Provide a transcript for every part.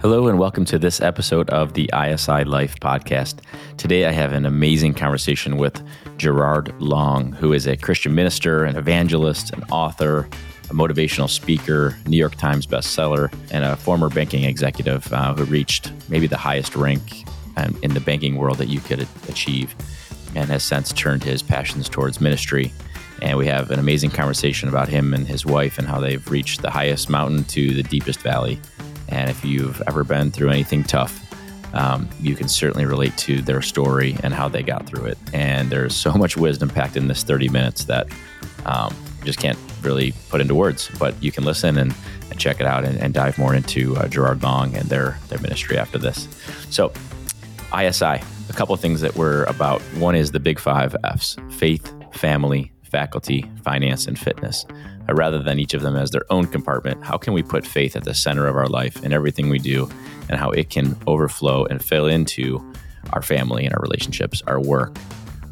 Hello, and welcome to this episode of the ISI Life podcast. Today, I have an amazing conversation with Gerard Long, who is a Christian minister, an evangelist, an author, a motivational speaker, New York Times bestseller, and a former banking executive uh, who reached maybe the highest rank um, in the banking world that you could achieve, and has since turned his passions towards ministry. And we have an amazing conversation about him and his wife and how they've reached the highest mountain to the deepest valley and if you've ever been through anything tough, um, you can certainly relate to their story and how they got through it. And there's so much wisdom packed in this 30 minutes that um, just can't really put into words. But you can listen and, and check it out and, and dive more into uh, Gerard Long and their their ministry after this. So, ISI, a couple of things that we're about. One is the big five F's: faith, family, faculty, finance, and fitness. Uh, rather than each of them as their own compartment, how can we put faith at the center of our life in everything we do and how it can overflow and fill into our family and our relationships, our work,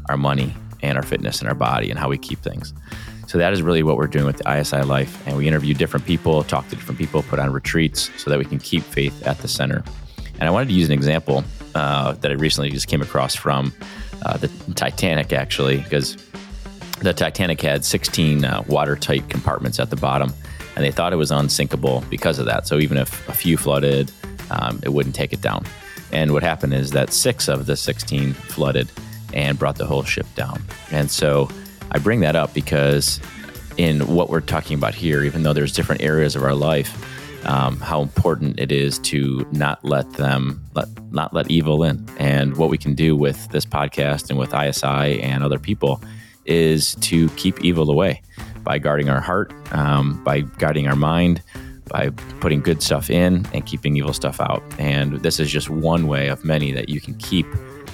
our money, and our fitness and our body and how we keep things. So that is really what we're doing with the ISI Life. And we interview different people, talk to different people, put on retreats so that we can keep faith at the center. And I wanted to use an example uh, that I recently just came across from uh, the Titanic, actually, because the Titanic had 16 uh, watertight compartments at the bottom, and they thought it was unsinkable because of that. So even if a few flooded, um, it wouldn't take it down. And what happened is that six of the 16 flooded and brought the whole ship down. And so I bring that up because in what we're talking about here, even though there's different areas of our life, um, how important it is to not let them let not let evil in. And what we can do with this podcast and with ISI and other people is to keep evil away by guarding our heart, um, by guiding our mind, by putting good stuff in and keeping evil stuff out. And this is just one way of many that you can keep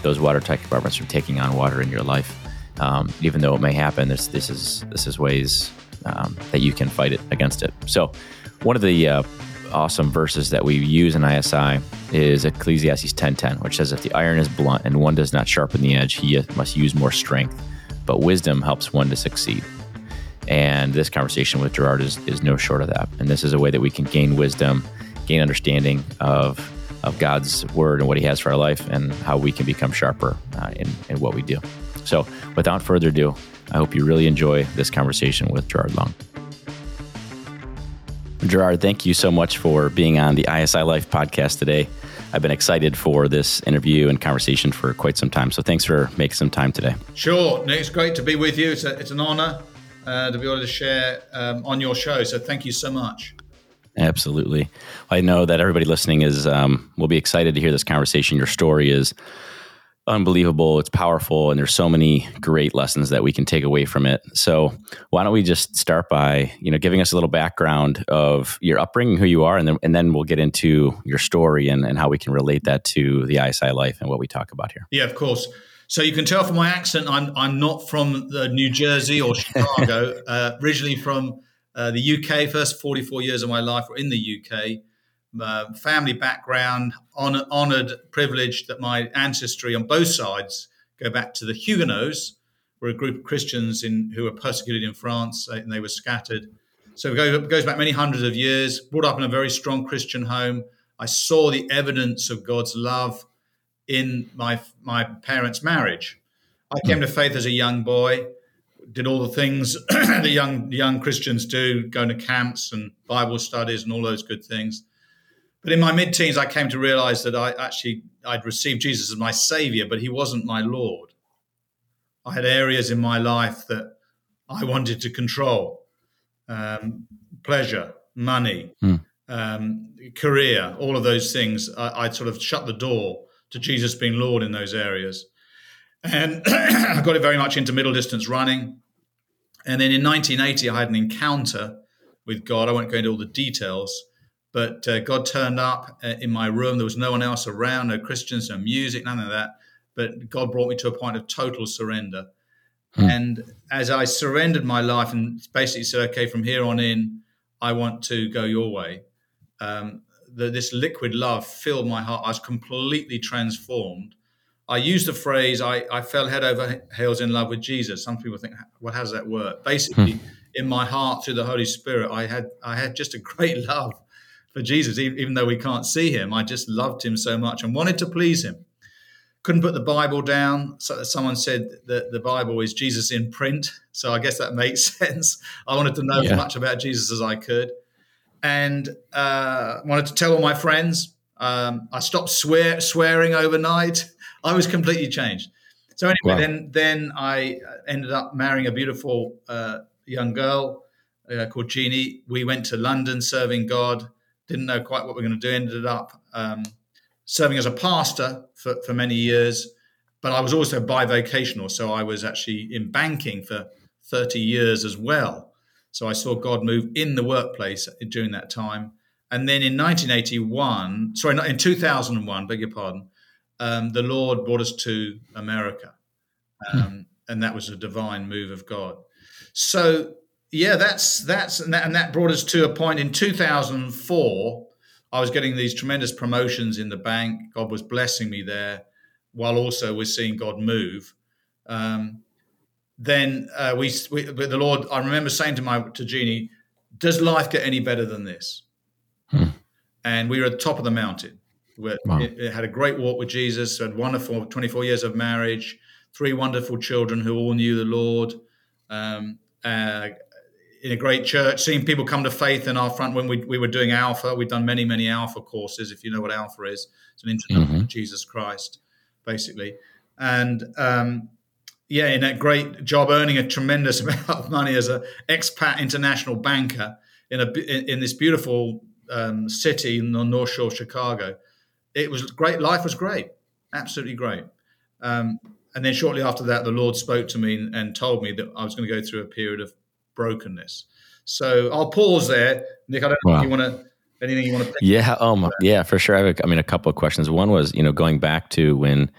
those watertight compartments from taking on water in your life. Um, even though it may happen, this this is this is ways um, that you can fight it against it. So, one of the uh, awesome verses that we use in ISI is Ecclesiastes 10:10, which says, "If the iron is blunt and one does not sharpen the edge, he must use more strength." But wisdom helps one to succeed. And this conversation with Gerard is, is no short of that. And this is a way that we can gain wisdom, gain understanding of, of God's word and what he has for our life and how we can become sharper uh, in, in what we do. So, without further ado, I hope you really enjoy this conversation with Gerard Long. Gerard, thank you so much for being on the ISI Life podcast today. I've been excited for this interview and conversation for quite some time. So thanks for making some time today. Sure, Nick, it's great to be with you. It's, a, it's an honor uh, to be able to share um, on your show. So thank you so much. Absolutely. I know that everybody listening is um, will be excited to hear this conversation. Your story is unbelievable. It's powerful, and there's so many great lessons that we can take away from it. So, why don't we just start by you know giving us a little background of your upbringing, who you are, and then and then we'll get into your story and, and how we can relate that to the ISI life and what we talk about here. Yeah, of course. So you can tell from my accent, I'm I'm not from the New Jersey or Chicago. uh, originally from uh, the UK. First 44 years of my life were in the UK uh, family background, honor, honored, privileged that my ancestry on both sides go back to the Huguenots, were a group of Christians in, who were persecuted in France and they were scattered. So it goes back many hundreds of years, brought up in a very strong Christian home. I saw the evidence of God's love in my, my parents' marriage. I came to faith as a young boy, did all the things the young young Christians do, going to camps and Bible studies and all those good things. But in my mid-teens, I came to realize that I actually I'd received Jesus as my savior, but he wasn't my Lord. I had areas in my life that I wanted to control: um, pleasure, money, hmm. um, career, all of those things. I, I'd sort of shut the door to Jesus being Lord in those areas, and I got it very much into middle distance running. And then in 1980, I had an encounter with God. I won't go into all the details but uh, God turned up uh, in my room. There was no one else around, no Christians, no music, none of that. But God brought me to a point of total surrender. Hmm. And as I surrendered my life and basically said, okay, from here on in, I want to go your way, um, the, this liquid love filled my heart. I was completely transformed. I used the phrase, I, I fell head over heels in love with Jesus. Some people think, well, how does that work? Basically, hmm. in my heart, through the Holy Spirit, I had I had just a great love for Jesus, even though we can't see him. I just loved him so much and wanted to please him. Couldn't put the Bible down. So someone said that the Bible is Jesus in print. So I guess that makes sense. I wanted to know yeah. as much about Jesus as I could. And uh, wanted to tell all my friends. Um, I stopped swear, swearing overnight. I was completely changed. So anyway, wow. then then I ended up marrying a beautiful uh, young girl uh, called Jeannie. We went to London serving God. Didn't know quite what we are going to do. Ended up um, serving as a pastor for, for many years, but I was also bivocational. So I was actually in banking for 30 years as well. So I saw God move in the workplace during that time. And then in 1981, sorry, not in 2001, beg your pardon, um, the Lord brought us to America. Hmm. Um, and that was a divine move of God. So yeah, that's that's and that, and that brought us to a point in 2004. I was getting these tremendous promotions in the bank. God was blessing me there, while also we're seeing God move. Um, then uh, we, we, the Lord. I remember saying to my to Jeannie, "Does life get any better than this?" Hmm. And we were at the top of the mountain. We wow. had a great walk with Jesus. Had wonderful 24 years of marriage, three wonderful children who all knew the Lord. Um, uh, in a great church, seeing people come to faith in our front when we, we were doing Alpha. We've done many, many Alpha courses, if you know what Alpha is. It's an introduction mm-hmm. to Jesus Christ, basically. And um, yeah, in a great job earning a tremendous amount of money as an expat international banker in a in, in this beautiful um, city in the North Shore of Chicago. It was great. Life was great, absolutely great. Um, and then shortly after that, the Lord spoke to me and, and told me that I was going to go through a period of brokenness. So I'll pause there, Nick. I don't wow. know if you want to anything you want to. Yeah. Um. Yeah, for sure. I have. A, I mean, a couple of questions. One was, you know, going back to when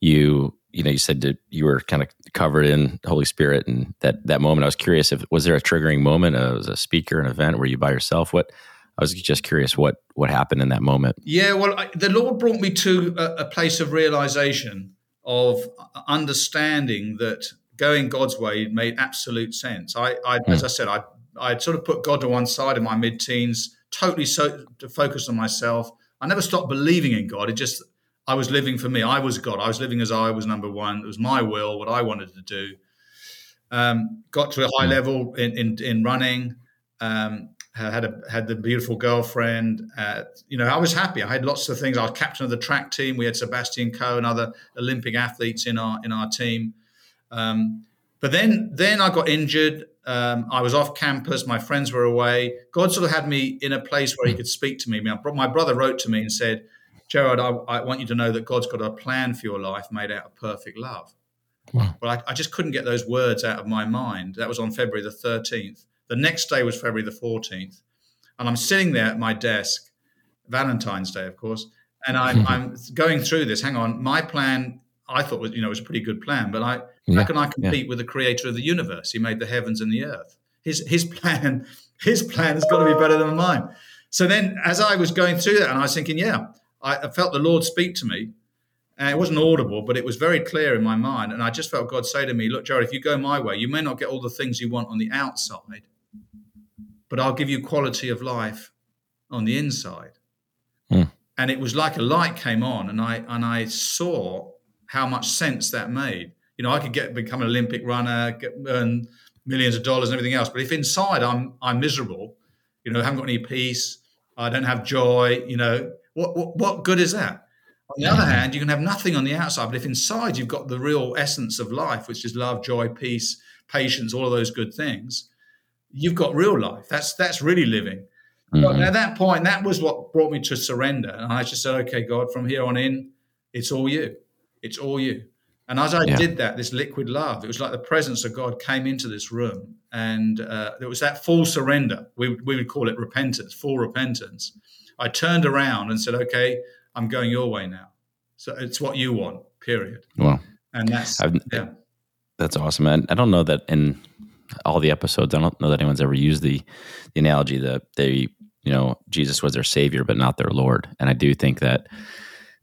you, you know, you said that you were kind of covered in Holy Spirit, and that that moment. I was curious if was there a triggering moment as a speaker, an event, were you by yourself? What I was just curious what what happened in that moment. Yeah, well, I, the Lord brought me to a, a, place of realization of understanding that going God's way made absolute sense. I, I mm. as I said, I I sort of put God to one side in my mid-teens, totally so to focus on myself. I never stopped believing in God. It just I was living for me. I was God. I was living as I was number one. It was my will, what I wanted to do. Um, got to a high mm. level in in, in running. Um, had a had the beautiful girlfriend. Uh, you know, I was happy. I had lots of things. I was captain of the track team. We had Sebastian Coe and other Olympic athletes in our in our team. Um, but then, then I got injured. Um, I was off campus. My friends were away. God sort of had me in a place where He could speak to me. My brother wrote to me and said, "Gerard, I, I want you to know that God's got a plan for your life made out of perfect love." Wow. But I, I, just couldn't get those words out of my mind. That was on February the 13th. The next day was February the 14th. And I'm sitting there at my desk, Valentine's Day, of course, and I'm, I'm going through this. Hang on, my plan I thought was you know was a pretty good plan. But I yeah, how can I compete yeah. with the creator of the universe? He made the heavens and the earth. His his plan his plan has got to be better than mine. So then, as I was going through that, and I was thinking, yeah, I, I felt the Lord speak to me, and it wasn't audible, but it was very clear in my mind. And I just felt God say to me, "Look, Gerard, if you go my way, you may not get all the things you want on the outside, but I'll give you quality of life on the inside." Mm. And it was like a light came on, and I and I saw how much sense that made. You know, I could get become an Olympic runner, get, earn millions of dollars and everything else, but if inside I'm I'm miserable, you know, I haven't got any peace, I don't have joy, you know, what what, what good is that? On the other hand, you can have nothing on the outside, but if inside you've got the real essence of life, which is love, joy, peace, patience, all of those good things, you've got real life. That's that's really living. Mm-hmm. at that point, that was what brought me to surrender. And I just said, okay, God, from here on in, it's all you. It's all you. And as I yeah. did that, this liquid love, it was like the presence of God came into this room. And uh, it was that full surrender. We, we would call it repentance, full repentance. I turned around and said, okay, I'm going your way now. So it's what you want, period. Wow. And that's, I've, yeah. That's awesome. And I don't know that in all the episodes, I don't know that anyone's ever used the, the analogy that they, you know, Jesus was their savior, but not their Lord. And I do think that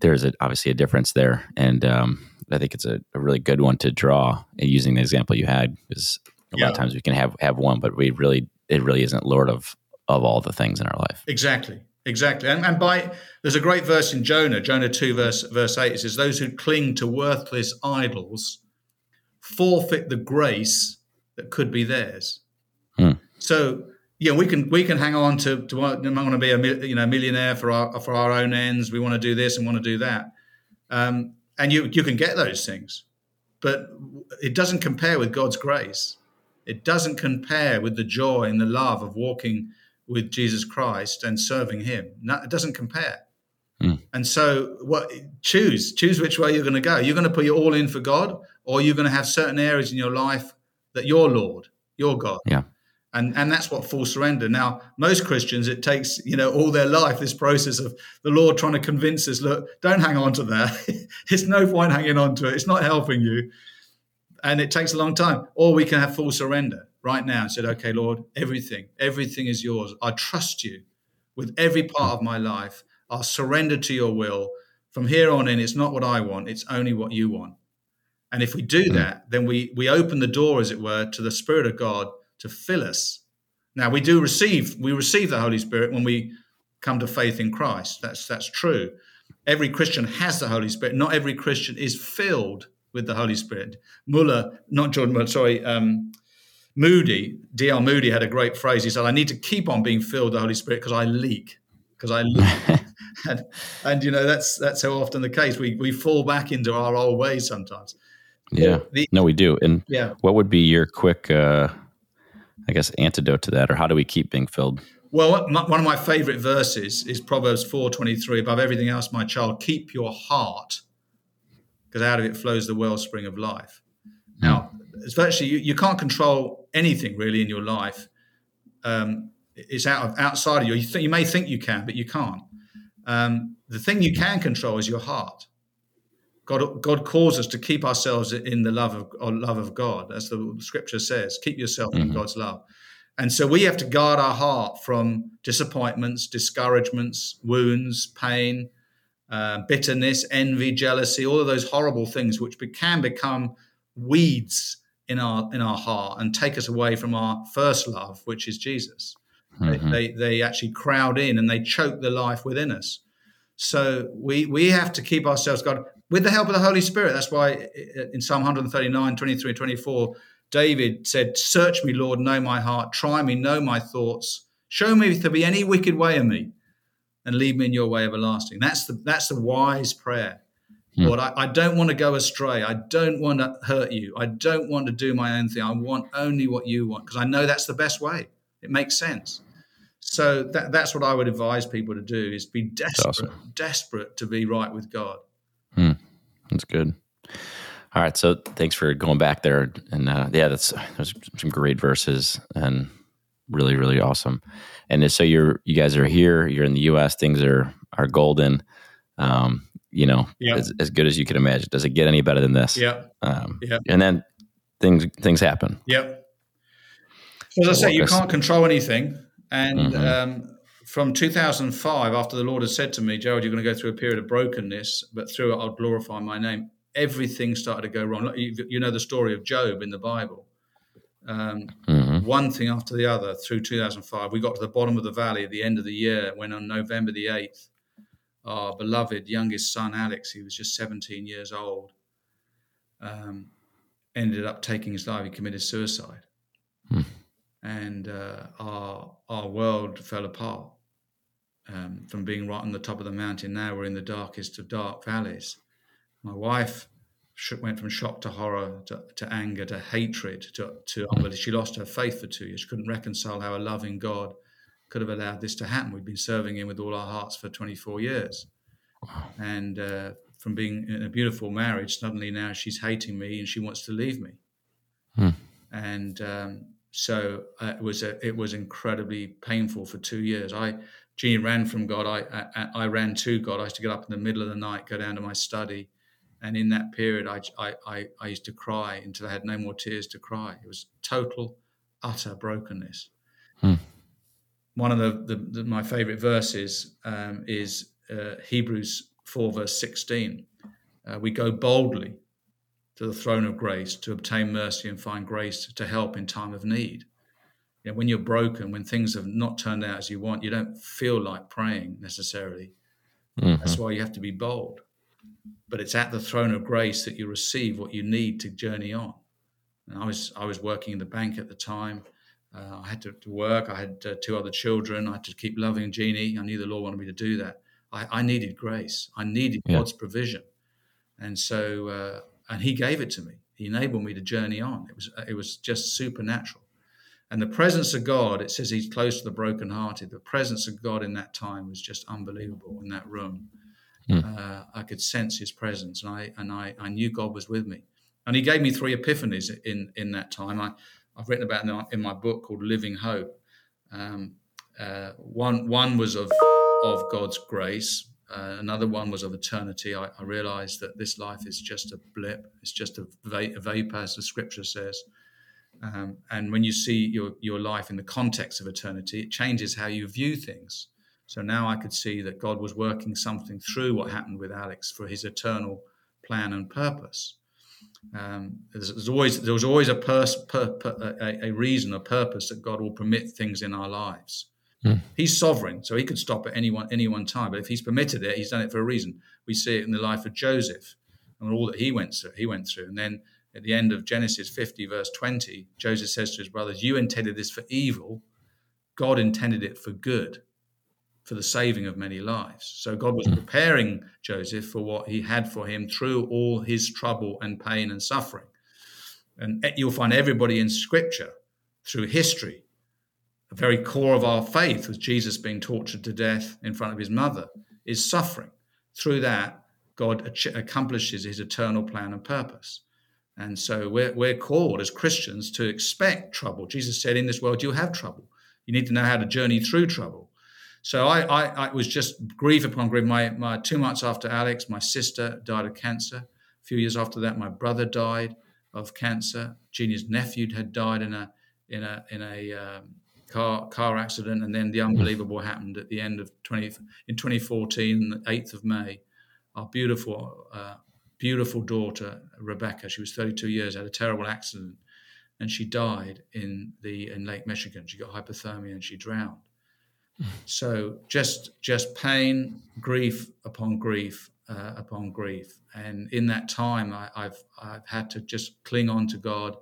there's a, obviously a difference there, and um, I think it's a, a, really good one to draw. using the example you had, because a yeah. lot of times we can have have one, but we really it really isn't Lord of of all the things in our life. Exactly, Exactly. And, and by there's a great verse in Jonah, Jonah 2, verse verse 8. It says, Those who cling to worthless idols forfeit the grace that could be theirs. Hmm. So yeah, we can we can hang on to to want, want to be a you know millionaire for our for our own ends. We want to do this and want to do that, um, and you you can get those things, but it doesn't compare with God's grace. It doesn't compare with the joy and the love of walking with Jesus Christ and serving Him. No, it doesn't compare. Mm. And so, what choose choose which way you're going to go. You're going to put your all in for God, or you're going to have certain areas in your life that you're Lord, your God. Yeah. And, and that's what full surrender. Now, most Christians, it takes you know all their life this process of the Lord trying to convince us, look, don't hang on to that. it's no point hanging on to it. It's not helping you, and it takes a long time. Or we can have full surrender right now and said, okay, Lord, everything, everything is yours. I trust you with every part of my life. I'll surrender to your will. From here on in, it's not what I want, it's only what you want. And if we do hmm. that, then we, we open the door, as it were, to the Spirit of God to fill us. Now we do receive, we receive the Holy Spirit when we come to faith in Christ. That's that's true. Every Christian has the Holy Spirit. Not every Christian is filled with the Holy Spirit. Muller, not George Muller, sorry, um, Moody, D.L. Moody had a great phrase. He said, I need to keep on being filled with the Holy Spirit because I leak. Because I leak. and, and, you know, that's that's so often the case. We, we fall back into our old ways sometimes. Yeah. The, no, we do. And yeah. what would be your quick, uh, I guess, antidote to that? Or how do we keep being filled? Well, one of my favorite verses is Proverbs 4.23. Above everything else, my child, keep your heart because out of it flows the wellspring of life. Now, it's virtually you, you can't control anything really in your life. Um, it's out of outside of you. You, th- you, may think you can, but you can't. Um, the thing you can control is your heart. God, God calls us to keep ourselves in the love of love of God, as the Scripture says. Keep yourself mm-hmm. in God's love, and so we have to guard our heart from disappointments, discouragements, wounds, pain, uh, bitterness, envy, jealousy, all of those horrible things which can become weeds in our in our heart and take us away from our first love, which is Jesus. Mm-hmm. They, they, they actually crowd in and they choke the life within us. So we we have to keep ourselves God with the help of the Holy Spirit. That's why in Psalm 139, 23, 24, David said, Search me, Lord, know my heart, try me, know my thoughts, show me if there be any wicked way in me, and lead me in your way everlasting. That's the that's the wise prayer. Hmm. Lord, I, I, don't want to go astray. I don't want to hurt you. I don't want to do my own thing. I want only what you want because I know that's the best way. It makes sense. So that, that's what I would advise people to do is be desperate, awesome. desperate to be right with God. Hmm. That's good. All right. So thanks for going back there. And uh, yeah, that's there's some great verses and really, really awesome. And so you're, you guys are here, you're in the U S things are, are golden. Um, you know, yep. as, as, good as you can imagine. Does it get any better than this? Yeah. Um, yep. And then things things happen. Yep. As I say, you can't control anything. And mm-hmm. um, from 2005, after the Lord had said to me, Gerard, you're going to go through a period of brokenness, but through it, I'll glorify my name. Everything started to go wrong. You, know the story of Job in the Bible. Um, mm-hmm. One thing after the other through 2005. We got to the bottom of the valley at the end of the year when on November the 8th, our beloved youngest son, Alex, he was just 17 years old, um, ended up taking his life. He committed suicide. Hmm. And uh, our, our world fell apart. Um, from being right on the top of the mountain, now we're in the darkest of dark valleys. My wife went from shock to horror to, to anger to hatred to, to unbelief. She lost her faith for two years. She couldn't reconcile how a loving God could have allowed this to happen. We've been serving Him with all our hearts for 24 years. And uh, from being in a beautiful marriage, suddenly now she's hating me and she wants to leave me. Hmm. And um, so uh, it was a, it was incredibly painful for two years. I Jeannie ran from God. I, I, I ran to God. I used to get up in the middle of the night, go down to my study, and in that period, I, I, I, used to cry until I had no more tears to cry. It was total, utter brokenness. Hmm one of the, the, the my favorite verses um, is uh, Hebrews 4, verse 16. Uh, we go boldly to the throne of grace to obtain mercy and find grace to help in time of need. You know, when you're broken, when things have not turned out as you want, you don't feel like praying necessarily. Mm-hmm. That's why you have to be bold. But it's at the throne of grace that you receive what you need to journey on. And I was I was working in the bank at the time. Uh, I had to, to, work. I had uh, two other children. I had to keep loving Jeannie. I knew the Lord wanted me to do that. I, I needed grace. I needed yeah. God's provision, and so uh, and He gave it to me. He enabled me to journey on. It was it was just supernatural. And the presence of God, it says He's close to the brokenhearted. The presence of God in that time was just unbelievable in that room. Mm. I could sense His presence, and I and I, I knew God was with me. And He gave me three epiphanies in in that time. I I've written about in, in my book called Living Hope. Um, uh, one one was of of God's grace. Uh, another one was of eternity. I, I, realized that this life is just a blip. It's just a, va- a vapor, as the Scripture says. Um, and when you see your your life in the context of eternity, it changes how you view things. So now I could see that God was working something through what happened with Alex for His eternal plan and purpose. Um, there's, there's, always there was always a, pers- per, per, a, a, reason, a purpose that God will permit things in our lives. Mm. He's sovereign, so He could stop at any one any one time. But if He's permitted it, He's done it for a reason. We see it in the life of Joseph and all that he went through. He went through, and then at the end of Genesis 50, verse 20, Joseph says to his brothers, "You intended this for evil; God intended it for good." for the saving of many lives. So God was preparing Joseph for what he had for him through all his trouble and pain and suffering. And you'll find everybody in scripture through history. The very core of our faith was Jesus being tortured to death in front of his mother, is suffering. Through that, God accomplishes his eternal plan and purpose. And so we're, we're called as Christians to expect trouble. Jesus said, In this world, you'll have trouble. You need to know how to journey through trouble. So I, I, I, was just grief upon grief. My, my two months after Alex, my sister died of cancer. A few years after that, my brother died of cancer. Jeannie's nephew had died in a in a in a um, car car accident, and then the unbelievable happened at the end of twenty in 2014, the 8th of May. Our beautiful uh, beautiful daughter Rebecca, she was 32 years, had a terrible accident, and she died in the in Lake Michigan. She got hypothermia and she drowned. So just just pain, grief upon grief uh, upon grief, and in that time, I, have I've had to just cling on to God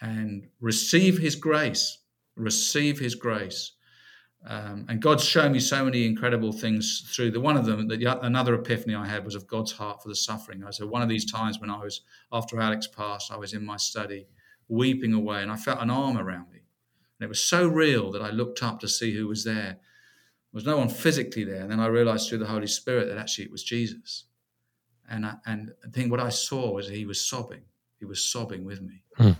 and receive His grace, receive His grace. Um, and God's shown me so many incredible things through the one of them. That another epiphany I had was of God's heart for the suffering. I said one of these times when I was after Alex passed, I was in my study weeping away, and I felt an arm around me. And it was so real that I looked up to see who was there. There was no one physically there. And then I realized through the Holy Spirit that actually it was Jesus. And I, and I think what I saw was he was sobbing. He was sobbing with me. Hmm.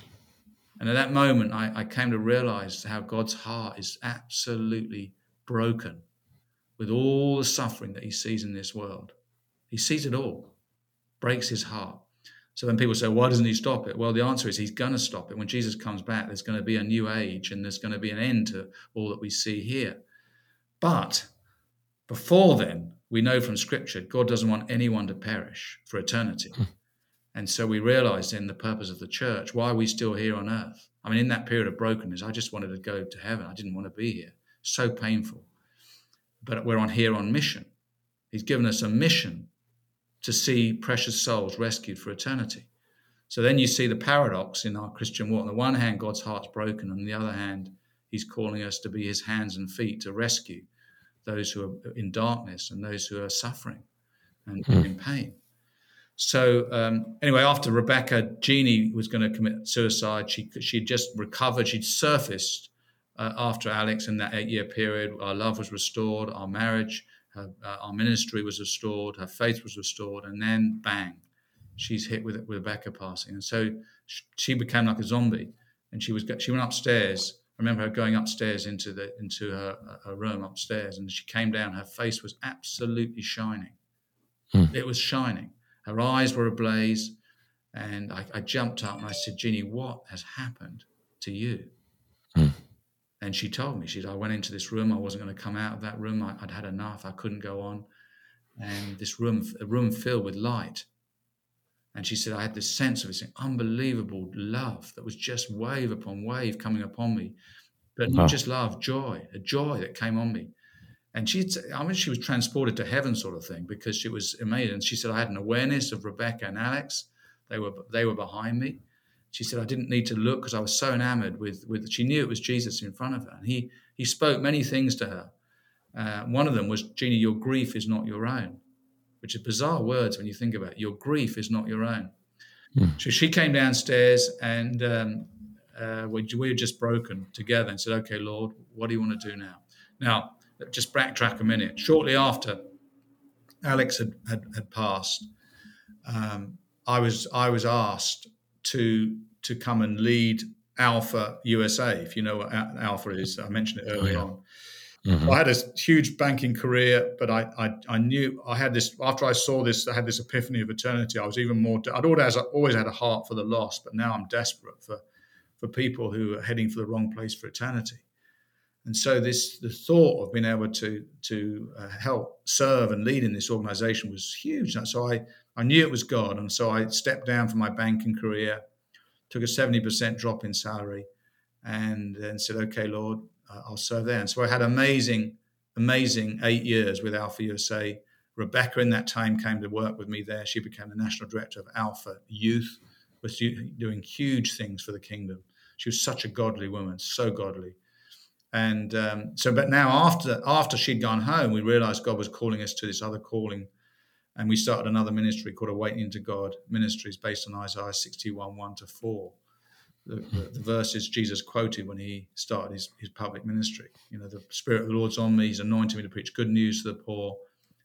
And at that moment, I, I came to realize how God's heart is absolutely broken with all the suffering that he sees in this world. He sees it all, breaks his heart. So then people say, why doesn't he stop it? Well, the answer is he's going to stop it. When Jesus comes back, there's going to be a new age and there's going to be an end to all that we see here. But before then, we know from scripture, God doesn't want anyone to perish for eternity. Hmm. And so we realized in the purpose of the church, why are we still here on earth? I mean, in that period of brokenness, I just wanted to go to heaven. I didn't want to be here. So painful. But we're on here on mission. He's given us a mission to see precious souls rescued for eternity. So then you see the paradox in our Christian walk. On the one hand, God's heart's broken. On the other hand, He's calling us to be His hands and feet to rescue those who are in darkness and those who are suffering and mm. in pain. So um, anyway, after Rebecca, Jeannie was going to commit suicide. She she'd just recovered. She'd surfaced uh, after Alex in that eight-year period. Our love was restored. Our marriage her, uh, our ministry was restored, her faith was restored, and then bang, she's hit with with Rebecca passing, and so she became like a zombie. And she was she went upstairs. I remember her going upstairs into the into her, her room upstairs, and she came down. Her face was absolutely shining. Hmm. It was shining. Her eyes were ablaze, and I, I, jumped up and I said, Ginny, what has happened to you?" Hmm. And she told me, she said, I went into this room. I wasn't going to come out of that room. I, would had enough. I couldn't go on. And this room, a room filled with light. And she said, I had this sense of this unbelievable love that was just wave upon wave coming upon me. but not just love, joy, a joy that came on me. And she, I mean, she was transported to heaven, sort of thing, because she was amazing. She said, I had an awareness of Rebecca and Alex. They were they were behind me. She said, I didn't need to look because I was so enamored with with. She knew it was Jesus in front of her, and he he spoke many things to her. Uh, one of them was, Jeannie, your grief is not your own, which is bizarre words when you think about it. Your grief is not your own. Mm. So she came downstairs and um, uh, we, we had just broken together and said, okay, Lord, what do you want to do now? Now, just backtrack a minute. Shortly after Alex had, had, had passed, um, I was I was asked to to come and lead Alpha USA. If you know what Alpha is, I mentioned it earlier oh, yeah. on. Mm-hmm. I had a huge banking career, but I, I, I knew I had this. After I saw this, I had this epiphany of eternity. I was even more. I'd always always had a heart for the lost, but now I'm desperate for for people who are heading for the wrong place for eternity. And so this the thought of being able to to uh, help serve and lead in this organization was huge. And so I I knew it was God, and so I stepped down from my banking career, took a seventy percent drop in salary, and then said, "Okay, Lord, uh, I'll serve there." And so I had amazing, amazing eight years with Alpha USA. Rebecca, in that time, came to work with me there. She became the national director of Alpha Youth, was doing huge things for the kingdom. She was such a godly woman, so godly and um, so, but now after after she'd gone home, we realized God was calling us to this other calling, and we started another ministry called Awakening to God Ministries, based on Isaiah sixty-one one to four. The, the, verses Jesus quoted when he started his, his public ministry. You know, the Spirit of the Lord's on me; He's anointed me to preach good news to the poor,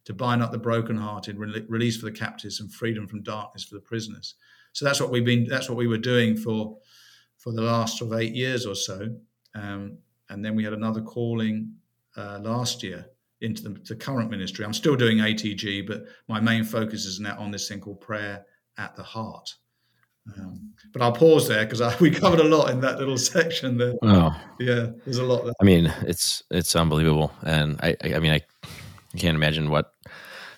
to bind up the brokenhearted, re- release for the captives, and freedom from darkness for the prisoners. So that's what we've been. That's what we were doing for for the last sort of eight years or so. Um, and then we had another calling uh, last year into the, the, current ministry. I'm still doing ATG, but my main focus is now on this thing called prayer at the heart. Um, but I'll pause there because we covered a lot in that little section there. Oh, yeah, there's a lot. There. I mean, it's it's unbelievable, and I I mean I, I can't imagine what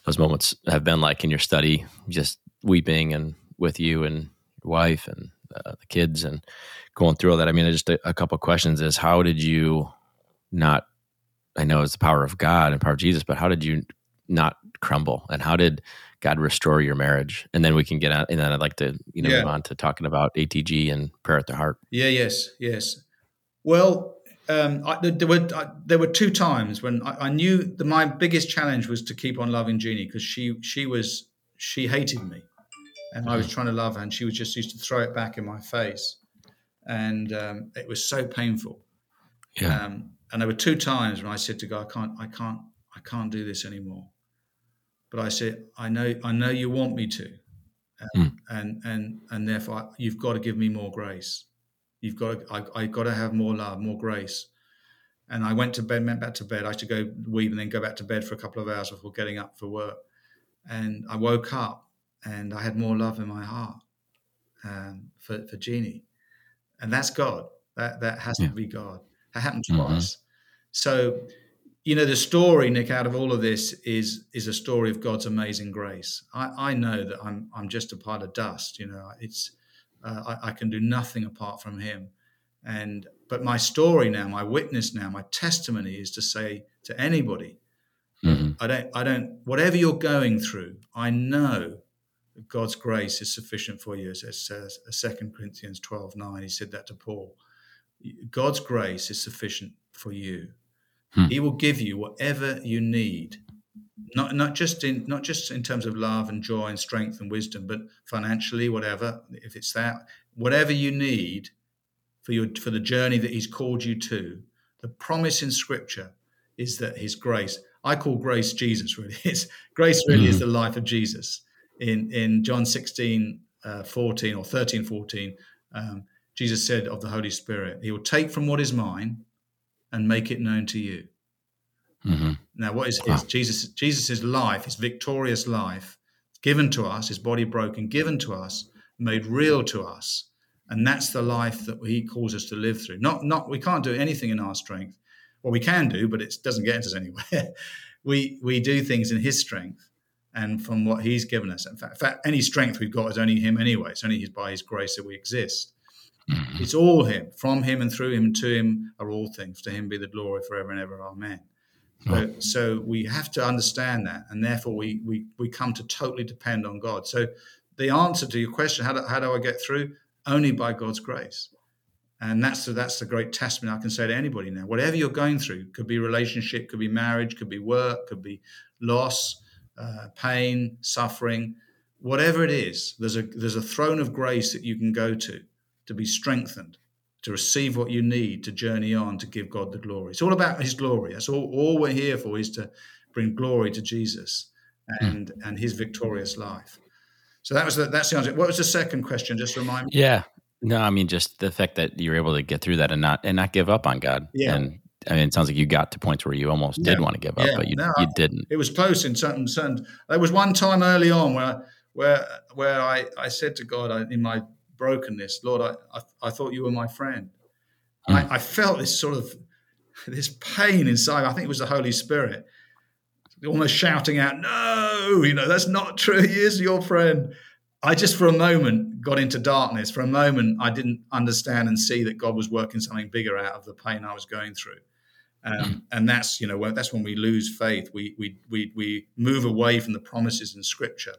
those moments have been like in your study, just weeping and with you and your wife and uh, the kids and going through all that. I mean, just a, a couple questions is how did you not, I know it's the power of God and power of Jesus, but how did you not crumble and how did God restore your marriage? And then we can get on, and then I'd like to, you know, yeah. move on to talking about ATG and prayer at the heart. Yeah, yes, yes. Well, um, I, there were I, there were two times when I, I knew that my biggest challenge was to keep on loving Jeannie because she she was she hated me, and I was mm-hmm. trying to love her, and she was just used to throw it back in my face and um, it was so painful. Yeah. Um, and there were two times when I said to God, "I can't, I can't, I can't do this anymore." But I said, "I know, I know you want me to, mm. and and and therefore you've got to give me more grace. You've got, to, I, I got to have more love, more grace." And I went to bed, went back to bed. I had to go weep and then go back to bed for a couple of hours before getting up for work. And I woke up and I had more love in my heart um, for for Jeannie and that's God. That that has yeah. to be God. That happened mm-hmm. twice. So, you know, the story, Nick, out of all of this is is a story of God's amazing grace. I, I know that I'm I'm just a pile of dust. You know, it's uh, I, I can do nothing apart from Him. And but my story now, my witness now, my testimony is to say to anybody, mm-hmm. I don't I don't whatever you're going through, I know God's grace is sufficient for you, as it says, Second Corinthians 12 9. He said that to Paul. God's grace is sufficient for you. Hmm. He will give you whatever you need. Not, not just in not just in terms of love and joy and strength and wisdom, but financially, whatever. If it's that, whatever you need for your for the journey that He's called you to, the promise in Scripture is that His grace. I call grace Jesus. Really, it's grace. Really mm. is hmm. the life of Jesus in, in John 16, uh, 14 or 13, 14, um, Jesus said of the Holy Spirit, He will take from what is mine and make it known to you. Mm-hmm. Now, what is wow. his? Jesus, Jesus' life, his victorious life, given to us, his body broken, given to us, made real to us. And that's the life that he calls us to live through. Not, not we can't do anything in our strength. Well, we can do, but it doesn't get us anywhere. we we do things in his strength and from what he's given us. In fact, in fact, any strength we've got is only him anyway. It's only by his grace that we exist. Mm-hmm. It's all Him. From Him and through Him and to Him are all things. To Him be the glory forever and ever. Amen. So, so we have to understand that, and therefore we, we we come to totally depend on God. So the answer to your question, how do, how do I get through? Only by God's grace. And that's the, that's the great testament I can say to anybody now. Whatever you're going through, could be relationship, could be marriage, could be work, could be loss, uh, pain, suffering, whatever it is. There's a there's a throne of grace that you can go to to be strengthened, to receive what you need to journey on to give God the glory. It's all about His glory. That's all. All we're here for is to bring glory to Jesus and mm. and His victorious life. So that was the, that's the answer. What was the second question? Just remind me. Yeah, no, I mean just the fact that you're able to get through that and not and not give up on God. Yeah. And I mean, it sounds like you got to points where you almost yeah. did want to give up, yeah. but you, no, you didn't. It was close in certain certain. There was one time early on where where where I, I said to God I, in my brokenness, Lord, I, I, I thought you were my friend. Mm. I, I felt this sort of this pain inside. I think it was the Holy Spirit, almost shouting out, "No, you know that's not true. He is your friend." I just for a moment got into darkness. For a moment, I didn't understand and see that God was working something bigger out of the pain I was going through. Um, and that's you know that's when we lose faith. We we we we move away from the promises in Scripture.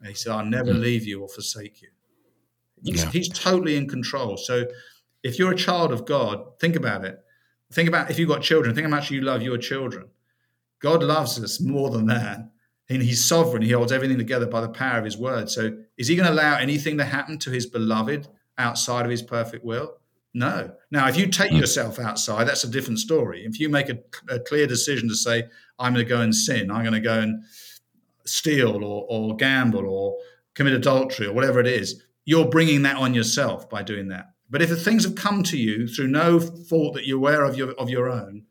And he said, "I'll never mm. leave you or forsake you." He's, yeah. he's totally in control. So if you're a child of God, think about it. Think about if you've got children. Think how much you love your children. God loves us more than that and he's sovereign. He holds everything together by the power of his word. So is he going to allow anything to happen to his beloved outside of his perfect will? No. Now, if you take hmm. yourself outside, that's a different story. If you make a, a clear decision to say, I'm going to go and sin, I'm going to go and steal or, or gamble or commit adultery or whatever it is, you're bringing that on yourself by doing that. But if the things have come to you through no fault that you're aware of your, of your own,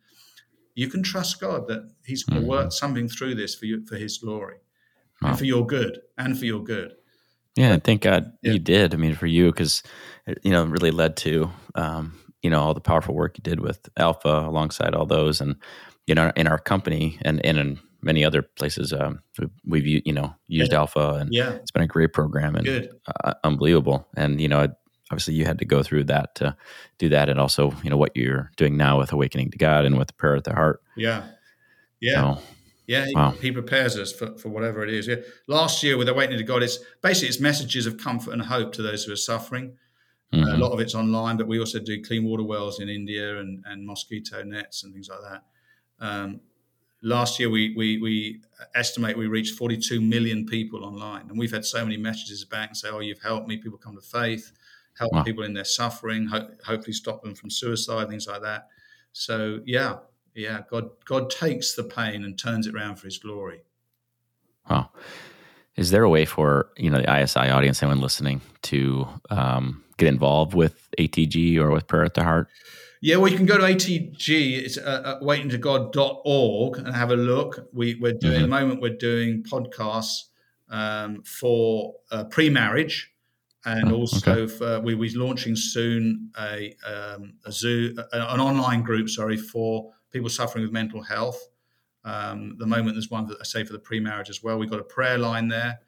you can trust God that He's going to work something through this for you for His glory wow. and for your good and for your good. Yeah, thank God yeah. you did. I mean, for you, because you know, it really led to um, you know all the powerful work you did with Alpha alongside all those, and you know, in our company and, and in many other places, um, we've you know used yeah. Alpha, and yeah. it's been a great program and uh, unbelievable. And you know, obviously you had to go through that to do that and also you know what you're doing now with awakening to god and with the prayer at the heart yeah yeah so, yeah he, wow. he, prepares us for, for whatever it is yeah last year with awakening to god it's basically it's messages of comfort and hope to those who are suffering mm-hmm. uh, a lot of it's online but we also do clean water wells in india and, and mosquito nets and things like that um, last year we, we, we estimate we reached 42 million people online and we've had so many messages back and say oh you've helped me people come to faith help wow. people in their suffering, ho- hopefully stop them from suicide, things like that. So yeah, yeah, God God takes the pain and turns it around for His glory. Wow. Is there a way for you know the ISI audience, anyone listening, to um, get involved with ATG or with Prayer at the Heart? Yeah, well, you can go to ATG, it's uh, awakeningtogod.org and have a look. We, we're doing, mm-hmm. at the moment, we're doing podcasts um, for uh, pre marriage and oh, also okay. for, we we're launching soon a, um, a zoo, an online group, sorry, for people suffering with mental health. Um, the moment there's one that I say for the pre-marriage as well. We've got a prayer line there,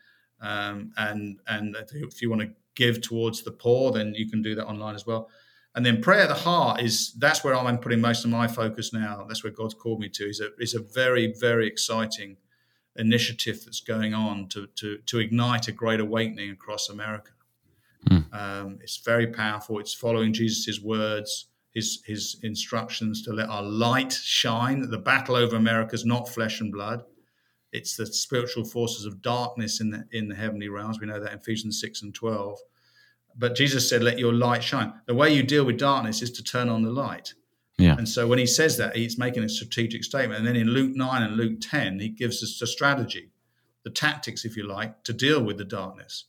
um, and and if you want to give towards the poor, then you can do that online as well. And then prayer of the heart is that's where I'm putting most of my focus now. That's where God's called me to. is a is a very very exciting initiative that's going on to to to ignite a great awakening across America. Mm. Um, it's very powerful. It's following Jesus' words, his his instructions to let our light shine. The battle over America is not flesh and blood. It's the spiritual forces of darkness in the in the heavenly realms. We know that in Ephesians six and twelve. But Jesus said, "Let your light shine." The way you deal with darkness is to turn on the light. Yeah. And so when he says that, he's making a strategic statement. And then in Luke 9 and Luke 10, he gives us the strategy, the tactics, if you like, to deal with the darkness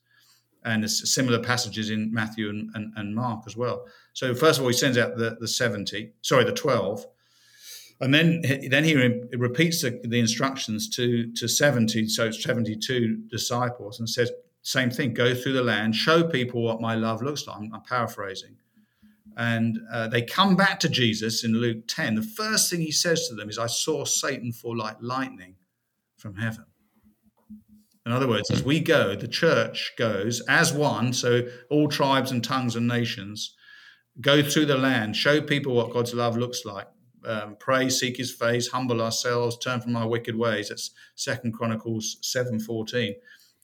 and similar passages in Matthew and, and, and, Mark as well. So first of all, he sends out the, the 70, sorry, the 12. And then, then he re- repeats the, the, instructions to, to 70, so it's 72 disciples, and says, same thing, go through the land, show people what my love looks like. I'm, I'm paraphrasing. And uh, they come back to Jesus in Luke 10. The first thing he says to them is, I saw Satan fall like lightning from heaven. In other words, as we go, the church goes as one, so all tribes and tongues and nations, go through the land, show people what God's love looks like. Um, pray, seek His face, humble ourselves, turn from our wicked ways. That's Second Chronicles seven fourteen.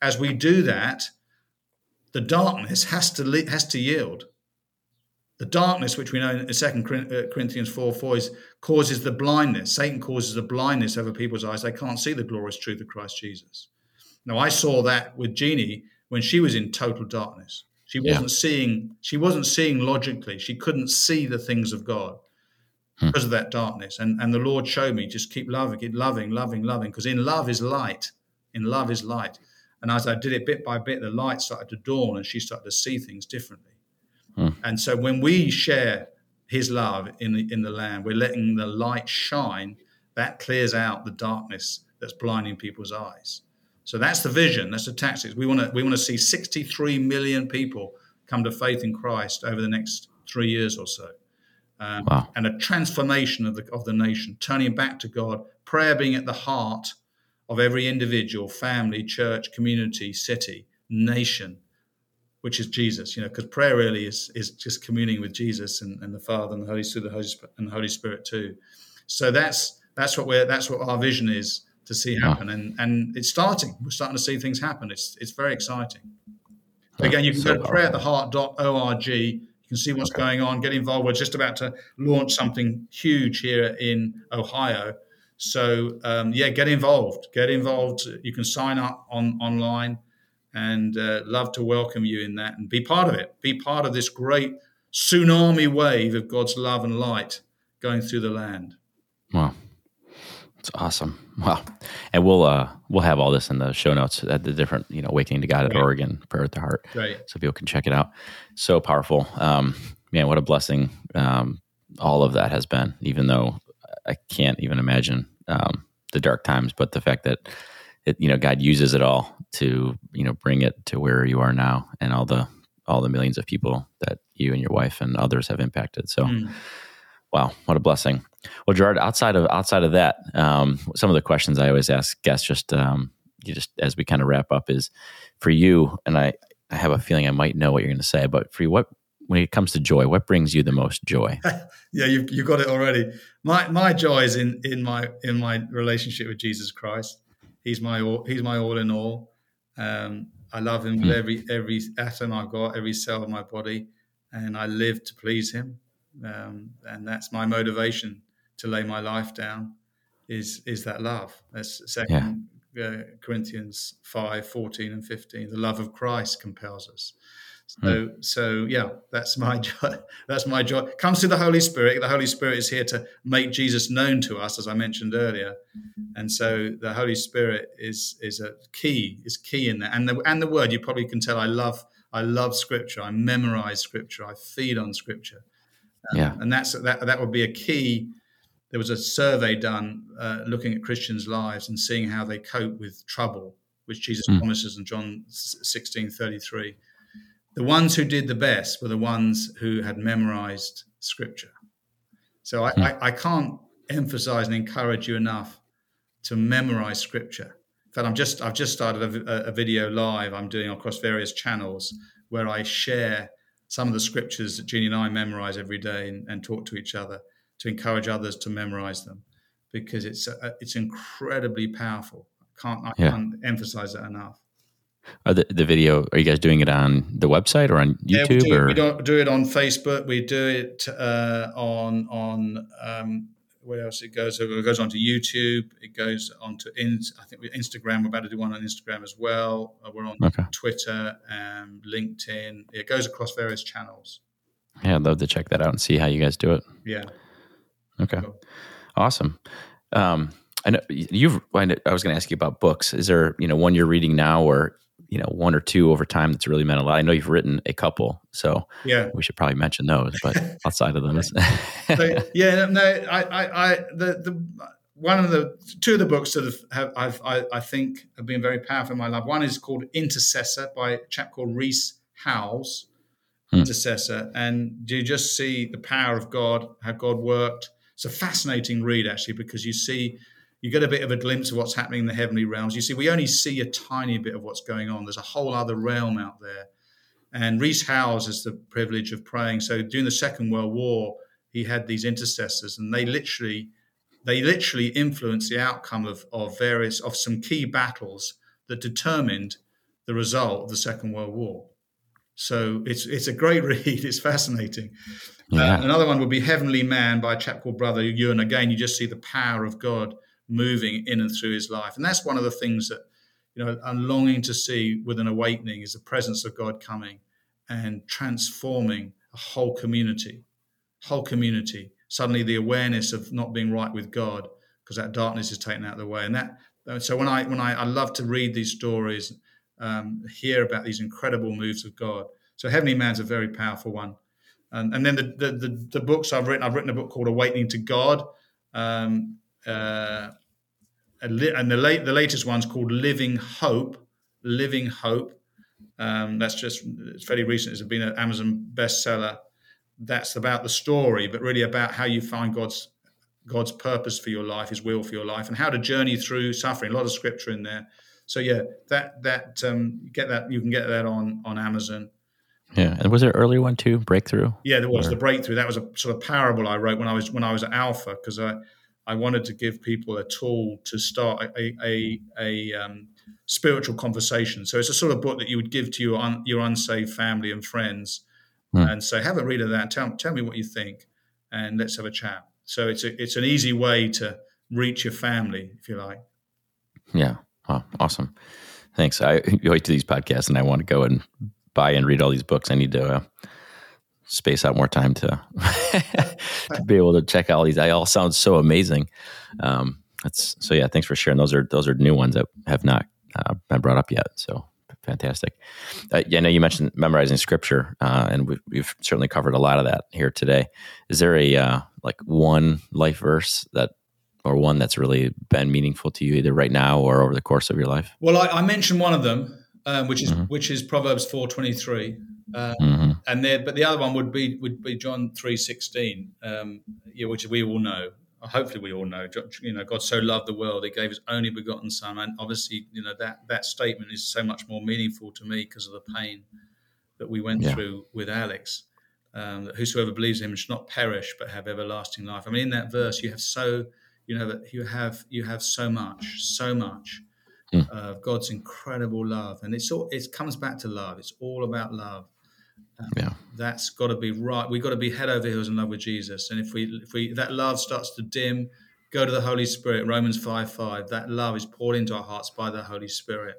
As we do that, the darkness has to has to yield. The darkness, which we know in Second uh, Corinthians four four, is causes the blindness. Satan causes the blindness over people's eyes; they can't see the glorious truth of Christ Jesus. Now, I saw that with Jeannie when she was in total darkness. She wasn't yeah. seeing. She wasn't seeing logically. She couldn't see the things of God hmm. because of that darkness. And and the Lord showed me just keep loving, keep loving, loving, loving. Because in love is light. In love is light. And as I did it bit by bit, the light started to dawn, and she started to see things differently. Hmm. And so when we share His love in the in the land, we're letting the light shine. That clears out the darkness that's blinding people's eyes. So that's the vision. That's the tactics. We want to we want to see 63 million people come to faith in Christ over the next three years or so, um, wow. and a transformation of the of the nation, turning back to God, prayer being at the heart of every individual, family, church, community, city, nation, which is Jesus. You know, because prayer really is is just communing with Jesus and, and the Father and the Holy Spirit, the Holy Spirit, and the Holy Spirit too. So that's that's what we're that's what our vision is to see happen, and and it's starting. We're starting to see things happen. It's it's very exciting. Again, you can so go to prayertheheart.org. You can see what's okay. going on. Get involved. We're just about to launch something huge here in Ohio. So um, yeah, get involved. Get involved. You can sign up on online, and uh, love to welcome you in that and be part of it. Be part of this great tsunami wave of God's love and light going through the land. Wow. It's awesome. Wow. And we'll uh we'll have all this in the show notes at the different, you know, Awakening to God at right. Oregon, Prayer at the Heart. Right. So people can check it out. So powerful. Um man, what a blessing um all of that has been, even though I can't even imagine um the dark times, but the fact that it, you know, God uses it all to, you know, bring it to where you are now and all the all the millions of people that you and your wife and others have impacted. So mm. wow, what a blessing. Well, Gerard, outside of outside of that, um, some of the questions I always ask guests, just um, you just as we kind of wrap up, is for you, and I, I have a feeling I might know what you're going to say, but for you, what when it comes to joy, what brings you the most joy? yeah, you you got it already. My my joy is in in my in my relationship with Jesus Christ. He's my all, he's my all in all. Um, I love him with hmm. every every atom I've got, every cell of my body, and I live to please him. Um, and that's my motivation to lay my life down is is that love. That's second yeah. uh, Corinthians 5, 14 and 15. The love of Christ compels us. So mm. so yeah, that's my joy. That's my joy. Comes through the Holy Spirit. The Holy Spirit is here to make Jesus known to us, as I mentioned earlier. And so the Holy Spirit is is a key, is key in that. And the and the word, you probably can tell I love I love scripture. I memorize scripture. I feed on scripture. Um, yeah. And that's that that would be a key there was a survey done uh, looking at Christians' lives and seeing how they cope with trouble, which Jesus mm. promises in John 16 33. The ones who did the best were the ones who had memorized scripture. So I, mm. I, I can't emphasize and encourage you enough to memorize scripture. In fact, I'm just I've just started a, a, video live I'm doing across various channels where I share some of the scriptures that Jeannie and I memorize every day and, and talk to each other to encourage others to memorize them because it's uh, it's incredibly powerful. I can't I yeah. can't emphasize that enough. Are the, the video are you guys doing it on the website or on YouTube? Yeah, we do, or? we don't do it on Facebook. We do it uh, on on um, where else it goes? it goes onto YouTube. It goes onto in, I think Instagram. We're about to do one on Instagram as well. Uh, we're on okay. Twitter and LinkedIn. It goes across various channels. Yeah, I'd love to check that out and see how you guys do it. Yeah. Okay. Awesome. Um, I know you've. I was going to ask you about books. Is there, you know, one you're reading now, or you know, one or two over time that's really meant a lot? I know you've written a couple, so yeah, we should probably mention those. But outside of those, so, yeah, no, I, I, I, the, the one of the two of the books that have, have I've, I, I think have been very powerful in my life. One is called Intercessor by a chap called Rees Howells. Hmm. Intercessor, and do you just see the power of God, how God worked? It's a fascinating read actually because you see you get a bit of a glimpse of what's happening in the heavenly realms. You see, we only see a tiny bit of what's going on. There's a whole other realm out there, And Rees Howells has the privilege of praying. So during the Second World War, he had these intercessors, and they literally they literally influenced the outcome of, of various of some key battles that determined the result of the Second World War. So it's it's a great read. It's fascinating. Yeah. Uh, another one would be Heavenly Man by a chap called Brother Yun. Again, you just see the power of God moving in and through his life, and that's one of the things that you know I'm longing to see with an awakening is the presence of God coming and transforming a whole community, whole community. Suddenly, the awareness of not being right with God because that darkness is taken out of the way, and that. So when I when I, I love to read these stories um, hear about these incredible moves of God. So Heavenly Man's a very powerful one. And, and then the, the, the, the, books I've written, I've written a book called Awakening to God. Um, uh, and the, late, the latest one's called Living Hope. Living Hope. Um, that's just, it's very recent. It's been an Amazon bestseller. That's about the story, but really about how you find God's God's purpose for your life, His will for your life, and how to journey through suffering. A lot of scripture in there. So yeah, that that um, get that you can get that on on Amazon. Yeah, and was there an earlier one too? Breakthrough. Yeah, there was or? the breakthrough. That was a sort of parable I wrote when I was when I was at Alpha because I I wanted to give people a tool to start a a, a um, spiritual conversation. So it's a sort of book that you would give to your un, your unsaved family and friends, hmm. and say, have a read of that. Tell tell me what you think, and let's have a chat. So it's a it's an easy way to reach your family, if you like. Yeah. Oh, awesome. Thanks. I always do these podcasts and I want to go and buy and read all these books. I need to uh, space out more time to, to be able to check out all these. They all sound so amazing. Um, that's so yeah. Thanks for sharing. Those are those are new ones that have not uh, been brought up yet. So fantastic. Uh, yeah, I know you mentioned memorizing scripture, uh, and we've, we've, certainly covered a lot of that here today. Is there a uh, like one life verse that or one that's really been meaningful to you either right now or over the course of your life? Well, I, I mentioned one of them, um, which is mm-hmm. which is Proverbs four twenty three, um, mm-hmm. and there, but the other one would be would be John three sixteen, um, yeah, which we all know. Hopefully, we all know. You know, God so loved the world; He gave His only begotten Son, and obviously, you know that that statement is so much more meaningful to me because of the pain that we went yeah. through with Alex. Um, that whosoever believes in Him should not perish but have everlasting life. I mean, in that verse, you have so you know that you have you have so much, so much mm. of God's incredible love, and it's all it comes back to love. It's all about love. Um, yeah, that's got to be right. We've got to be head over heels in love with Jesus, and if we if we that love starts to dim, go to the Holy Spirit. Romans five five. That love is poured into our hearts by the Holy Spirit.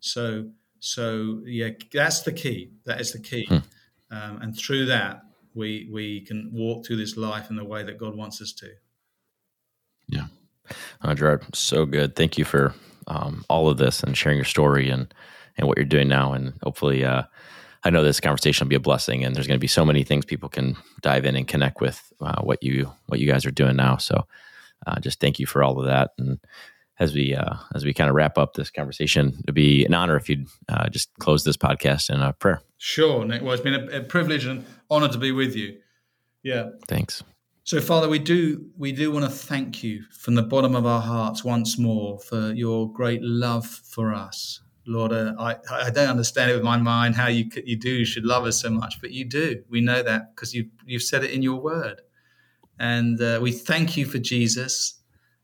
So so yeah, that's the key. That is the key, mm. um, and through that we we can walk through this life in the way that God wants us to. Yeah. Uh, Gerard, so good. Thank you for um, all of this and sharing your story and, and what you're doing now. And hopefully, uh, I know this conversation will be a blessing and there's going to be so many things people can dive in and connect with uh, what you, what you guys are doing now. So uh, just thank you for all of that. And as we, uh, as we kind of wrap up this conversation, it'd be an honor if you'd uh, just close this podcast in a prayer. Sure, Nick. Well, it's been a, a privilege and honor to be with you. Yeah. Thanks. So, Father, we do we do want to thank you from the bottom of our hearts once more for your great love for us, Lord. Uh, I I don't understand it with my mind how you you do should love us so much, but you do. We know that because you you've said it in your word, and uh, we thank you for Jesus.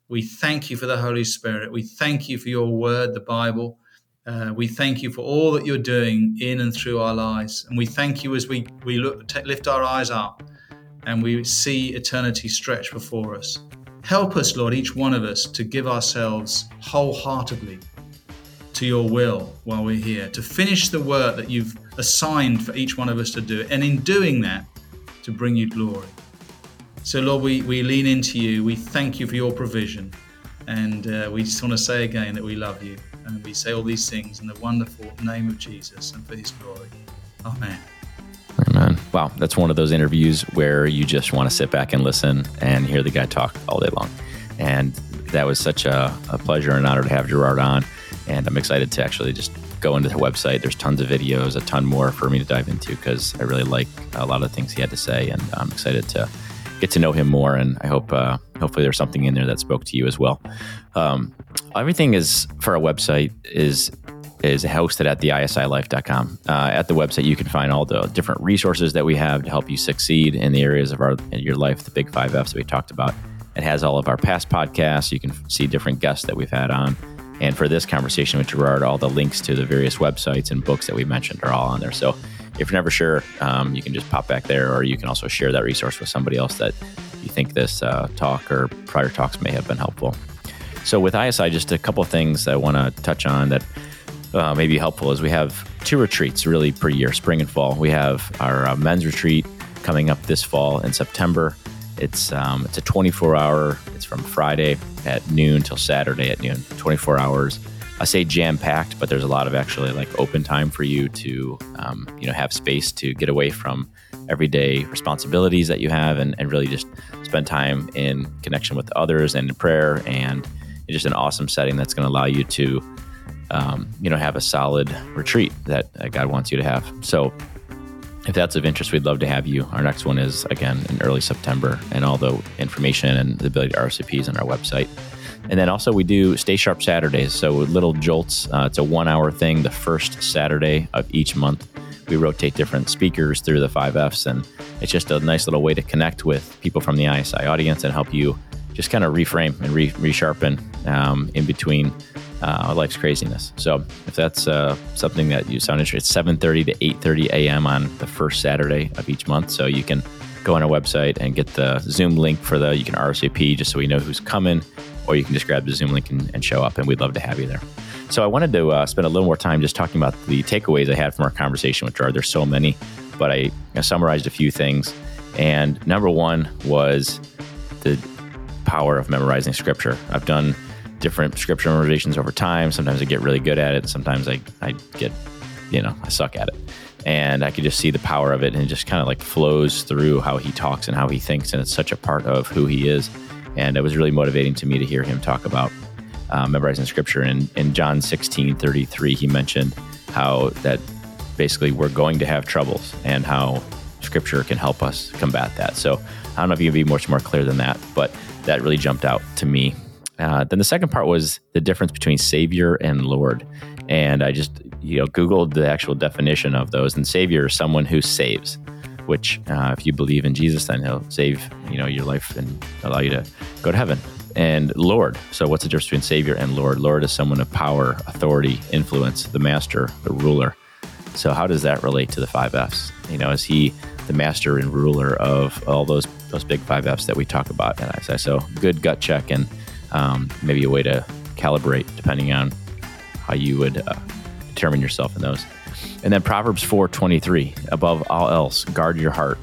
We thank you for the Holy Spirit. We thank you for your word, the Bible. Uh, we thank you for all that you're doing in and through our lives, and we thank you as we we look, t- lift our eyes up and we see eternity stretch before us. Help us, Lord, each one of us, to give ourselves wholeheartedly to your will while we're here, to finish the work that you've assigned for each one of us to do, and in doing that, to bring you glory. So, Lord, we, we lean into you. We thank you for your provision. And uh, we just want to say again that we love you. And we say all these things in the wonderful name of Jesus and for his glory. Amen. Wow, that's one of those interviews where you just want to sit back and listen and hear the guy talk all day long. And that was such a, a pleasure and honor to have Gerard on. And I'm excited to actually just go into the website. There's tons of videos, a ton more for me to dive into because I really like a lot of the things he had to say, and I'm excited to get to know him more. And I hope, uh, hopefully, there's something in there that spoke to you as well. Um, everything is for our website is is hosted at the isilife.com. Uh, at the website, you can find all the different resources that we have to help you succeed in the areas of our your life, the big five F's that we talked about. It has all of our past podcasts. You can see different guests that we've had on. And for this conversation with Gerard, all the links to the various websites and books that we mentioned are all on there. So if you're never sure, um, you can just pop back there, or you can also share that resource with somebody else that you think this uh, talk or prior talks may have been helpful. So with ISI, just a couple of things I want to touch on that uh, may be helpful is we have two retreats really per year, spring and fall. We have our uh, men's retreat coming up this fall in September. It's um, it's a 24 hour. It's from Friday at noon till Saturday at noon. 24 hours. I say jam packed, but there's a lot of actually like open time for you to um, you know have space to get away from everyday responsibilities that you have and, and really just spend time in connection with others and in prayer and just an awesome setting that's going to allow you to um, you know have a solid retreat that God wants you to have. So if that's of interest, we'd love to have you. Our next one is again in early September, and all the information and the ability to RSVP is on our website. And then also we do Stay Sharp Saturdays, so little jolts. Uh, it's a one-hour thing, the first Saturday of each month. We rotate different speakers through the five Fs, and it's just a nice little way to connect with people from the ISI audience and help you just kind of reframe and re- resharpen um, in between uh, life's craziness. So if that's uh, something that you sound interested, it's 7:30 to 8:30 a.m. on the first Saturday of each month. So you can go on our website and get the Zoom link for the. You can RSVP just so we know who's coming, or you can just grab the Zoom link and, and show up, and we'd love to have you there. So I wanted to uh, spend a little more time just talking about the takeaways I had from our conversation with Gerard. There's so many, but I, I summarized a few things. And number one was the power of memorizing scripture. I've done different scripture memorizations over time. Sometimes I get really good at it. Sometimes I, I get, you know, I suck at it. And I could just see the power of it and it just kind of like flows through how he talks and how he thinks. And it's such a part of who he is. And it was really motivating to me to hear him talk about uh, memorizing scripture. And in John 16 33, he mentioned how that basically we're going to have troubles and how scripture can help us combat that. So I don't know if you can be much more clear than that, but that really jumped out to me uh, then the second part was the difference between Savior and Lord. And I just, you know, Googled the actual definition of those. And Savior is someone who saves, which, uh, if you believe in Jesus, then he'll save, you know, your life and allow you to go to heaven. And Lord. So what's the difference between Savior and Lord? Lord is someone of power, authority, influence, the master, the ruler. So how does that relate to the five F's? You know, is he the master and ruler of all those those big five F's that we talk about at ISI? So good gut check and um, maybe a way to calibrate depending on how you would uh, determine yourself in those. And then Proverbs 4:23, above all else, guard your heart,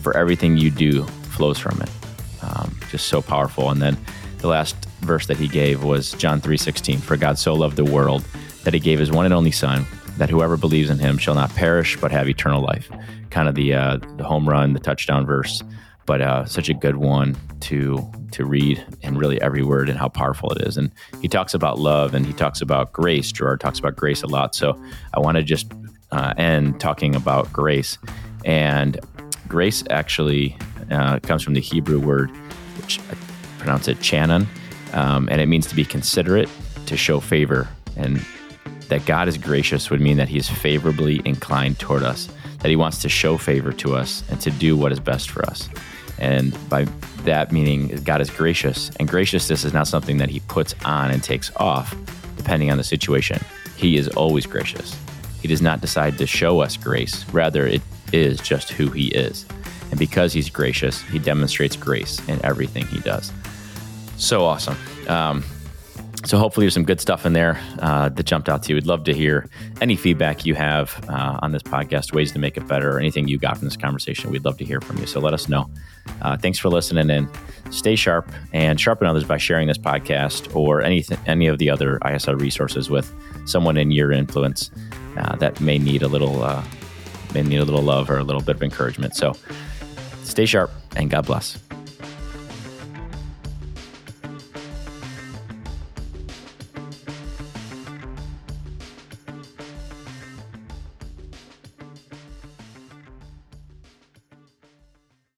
for everything you do flows from it. Um, just so powerful. And then the last verse that he gave was John 3:16, for God so loved the world that he gave his one and only son that whoever believes in him shall not perish but have eternal life. Kind of the uh, the home run, the touchdown verse but uh, such a good one to to read and really every word and how powerful it is. And he talks about love and he talks about grace. Gerard talks about grace a lot. So I want to just uh, end talking about grace. And grace actually uh, comes from the Hebrew word, which I pronounce it chanan, um, and it means to be considerate, to show favor, and that God is gracious would mean that He is favorably inclined toward us, that He wants to show favor to us and to do what is best for us. And by that meaning, God is gracious. And graciousness is not something that He puts on and takes off, depending on the situation. He is always gracious. He does not decide to show us grace, rather, it is just who He is. And because He's gracious, He demonstrates grace in everything He does. So awesome. Um, so hopefully there's some good stuff in there uh, that jumped out to you. We'd love to hear any feedback you have uh, on this podcast, ways to make it better, or anything you got from this conversation. We'd love to hear from you. So let us know. Uh, thanks for listening and stay sharp and sharpen others by sharing this podcast or anything, any of the other ISI resources with someone in your influence uh, that may need a little uh, may need a little love or a little bit of encouragement. So stay sharp and God bless.